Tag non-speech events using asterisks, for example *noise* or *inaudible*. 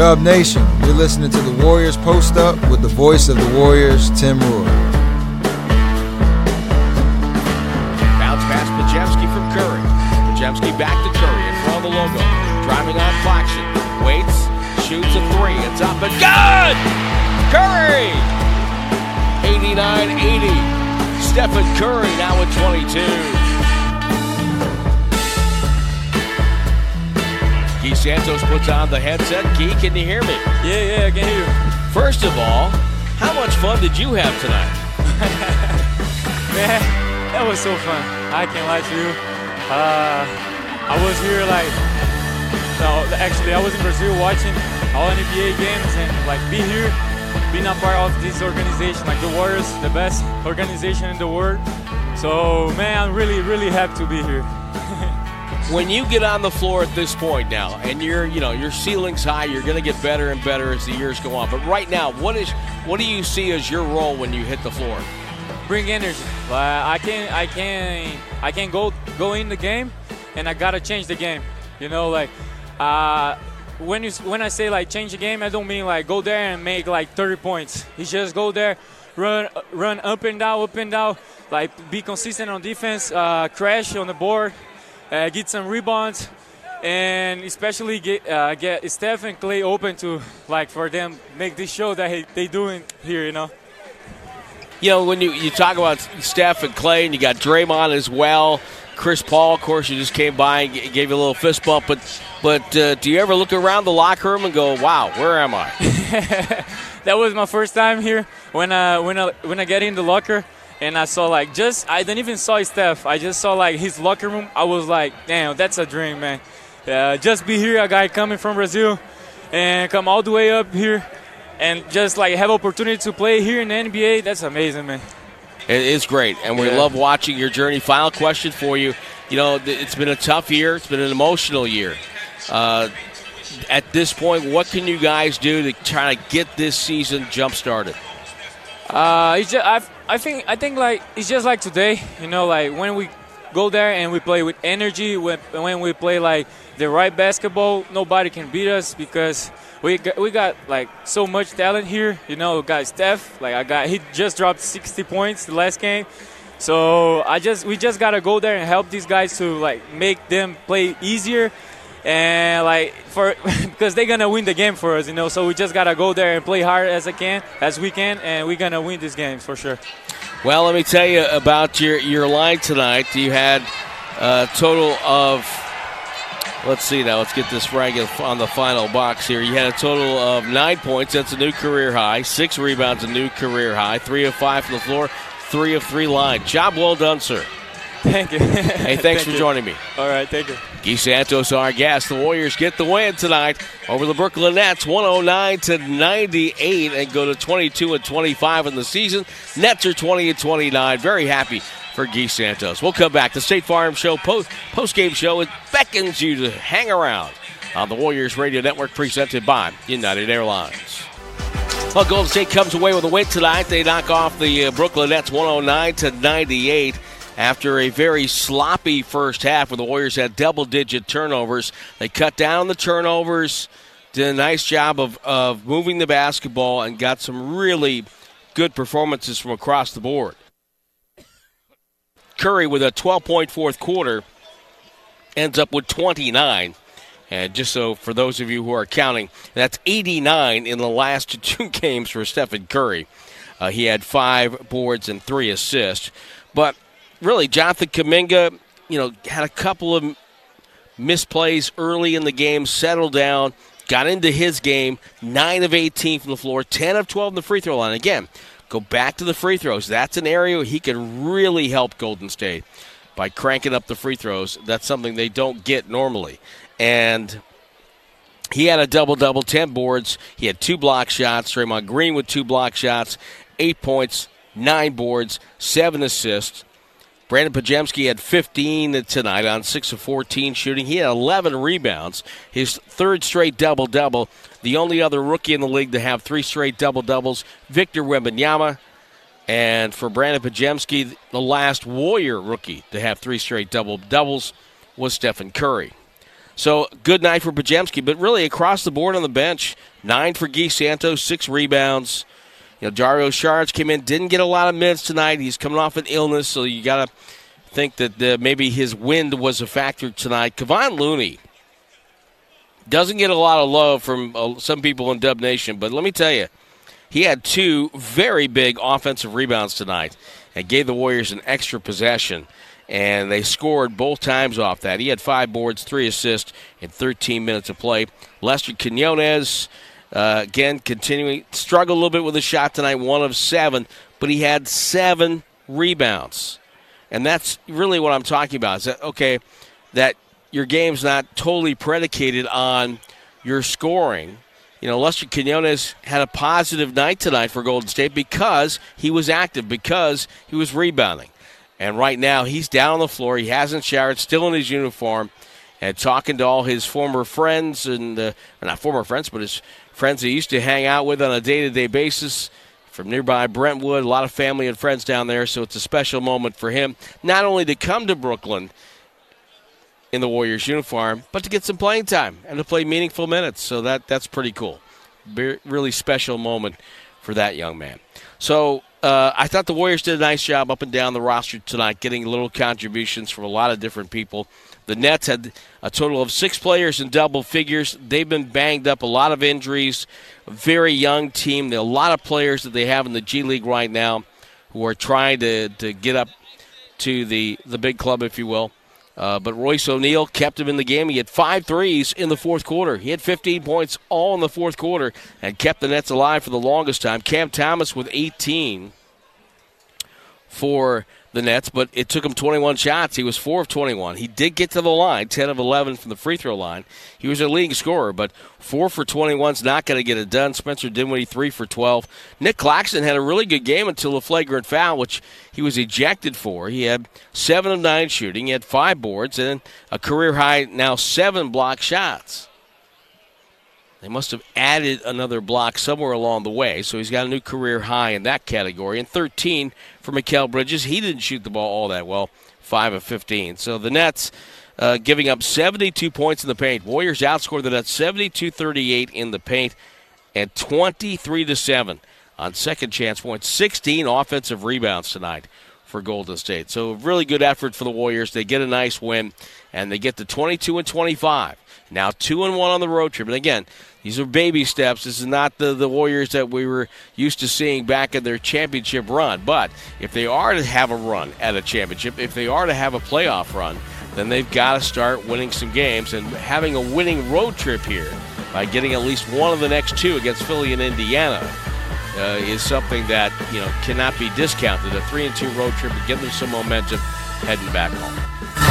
Dub Nation, you're listening to the Warriors Post Up with the voice of the Warriors, Tim Roye. Bounce pass Podziemski from Curry. Podziemski back to Curry in front of the logo. Driving on Claxton. Waits, shoots a three. It's up and good! Curry! 89-80. Stephen Curry now with 22. Santos puts on the headset. Key, can you hear me? Yeah, yeah, I can hear you. First of all, how much fun did you have tonight? *laughs* Man, that was so fun. I can't lie to you. Uh, I was here like, no, actually I was in Brazil watching all NBA games and like be here, being a part of this organization, like the Warriors, the best organization in the world. So man, I'm really, really happy to be here. When you get on the floor at this point now and you're you know your ceiling's high you're going to get better and better as the years go on. But right now what is what do you see as your role when you hit the floor? Bring energy. Uh, i can i can i can go go in the game and i gotta change the game. You know like uh, when you when i say like change the game i don't mean like go there and make like 30 points. You just go there run run up and down up and down like be consistent on defense uh, crash on the board get some rebounds, and especially get uh, get Steph and Klay open to like for them make this show that they doing here, you know. You know, when you, you talk about Steph and Klay, and you got Draymond as well, Chris Paul, of course, you just came by and gave you a little fist bump. But but uh, do you ever look around the locker room and go, "Wow, where am I?" *laughs* that was my first time here. When I when I when I get in the locker, and I saw like just I didn't even saw Steph. I just saw like his locker room. I was like, damn, that's a dream, man. Uh, just be here, a guy coming from Brazil, and come all the way up here, and just like have opportunity to play here in the NBA. That's amazing, man. It is great, and we yeah. love watching your journey. Final question for you. You know, it's been a tough year. It's been an emotional year. Uh, at this point, what can you guys do to try to get this season jump started? Uh, it's just, I've, I think I think like it's just like today, you know, like when we go there and we play with energy, when, when we play like the right basketball, nobody can beat us because we got, we got like so much talent here. You know, got Steph, like I got he just dropped 60 points the last game. So I just we just gotta go there and help these guys to like make them play easier and like for *laughs* because they're gonna win the game for us, you know. So we just gotta go there and play hard as I can, as we can, and we're gonna win this game for sure. Well, let me tell you about your your line tonight. You had a total of. Let's see now. Let's get this right on the final box here. You had a total of nine points. That's a new career high. Six rebounds, a new career high. Three of five from the floor. Three of three line. Job well done, sir. Thank you. hey, thanks thank for you. joining me. All right, thank you. Gui Santos, our guest. The Warriors get the win tonight over the Brooklyn Nets, 109 to 98, and go to 22 and 25 in the season. Nets are 20 and 29. Very happy for Gui Santos. We'll come back. The State Farm Show post post game show. It beckons you to hang around on the Warriors Radio Network, presented by United Airlines. Well, Golden State comes away with a win tonight. They knock off the uh, Brooklyn Nets 109 to 98 after a very sloppy first half where the Warriors had double digit turnovers. They cut down the turnovers, did a nice job of, of moving the basketball, and got some really good performances from across the board. Curry with a 12 point fourth quarter ends up with 29. And just so for those of you who are counting, that's 89 in the last *laughs* two games for Stephen Curry. Uh, he had five boards and three assists. But really, Jonathan Kuminga, you know, had a couple of misplays early in the game, settled down, got into his game, 9 of 18 from the floor, 10 of 12 in the free throw line. Again, go back to the free throws. That's an area where he can really help Golden State by cranking up the free throws. That's something they don't get normally. And he had a double double, 10 boards. He had two block shots. Draymond Green with two block shots, eight points, nine boards, seven assists. Brandon Podziemski had 15 tonight on 6 of 14 shooting. He had 11 rebounds, his third straight double double. The only other rookie in the league to have three straight double doubles, Victor Wembanyama. And for Brandon Podziemski, the last Warrior rookie to have three straight double doubles was Stephen Curry. So good night for Podziemski, but really across the board on the bench, nine for Gui Santos, six rebounds. You know, Dario Saric came in, didn't get a lot of minutes tonight. He's coming off an illness, so you got to think that maybe his wind was a factor tonight. Kevon Looney doesn't get a lot of love from uh, some people in Dub Nation, but let me tell you, he had two very big offensive rebounds tonight and gave the Warriors an extra possession. And they scored both times off that. He had five boards, three assists in 13 minutes of play. Lester Quinones, uh, again, continuing struggle a little bit with the shot tonight, one of seven, but he had seven rebounds, and that's really what I'm talking about. Is that okay? That your game's not totally predicated on your scoring. You know, Lester Quinones had a positive night tonight for Golden State because he was active, because he was rebounding. And right now, he's down on the floor. He hasn't showered, still in his uniform, and talking to all his former friends and uh, not former friends, but his friends he used to hang out with on a day-to-day basis from nearby Brentwood. A lot of family and friends down there, so it's a special moment for him not only to come to Brooklyn in the Warriors uniform, but to get some playing time and to play meaningful minutes. So that that's pretty cool. Be- really special moment for that young man. So uh, I thought the Warriors did a nice job up and down the roster tonight, getting little contributions from a lot of different people. The Nets had a total of six players in double figures. They've been banged up, a lot of injuries. Very young team. There are a lot of players that they have in the G League right now who are trying to, to get up to the, the big club, if you will. Uh, but Royce O'Neale kept him in the game. He had five threes in the fourth quarter. He had 15 points all in the fourth quarter and kept the Nets alive for the longest time. Cam Thomas with 18 for the Nets, but it took him 21 shots. He was 4 of 21. He did get to the line, 10 of 11 from the free throw line. He was a leading scorer, but 4 for 21 is not going to get it done. Spencer Dinwiddie, 3 for 12. Nic Claxton had a really good game until a flagrant foul, which he was ejected for. He had 7 of 9 shooting, he had 5 boards, and a career high now 7 block shots. They must have added another block somewhere along the way, so he's got a new career high in that category. And 13 for Mikal Bridges. He didn't shoot the ball all that well, 5 of 15. So the Nets uh, giving up 72 points in the paint. Warriors outscored the Nets 72 38 in the paint and 23 to 7 on second chance points. 16 offensive rebounds tonight for Golden State. So really good effort for the Warriors. They get a nice win and they get to 22 and 25. Now 2 and 1 on the road trip. And again, these are baby steps. This is not the, the Warriors that we were used to seeing back in their championship run. But if they are to have a run at a championship, if they are to have a playoff run, then they've got to start winning some games and having a winning road trip here by getting at least one of the next two against Philly and Indiana. Uh, is something that you know cannot be discounted. A three and two road trip and give them some momentum heading back home.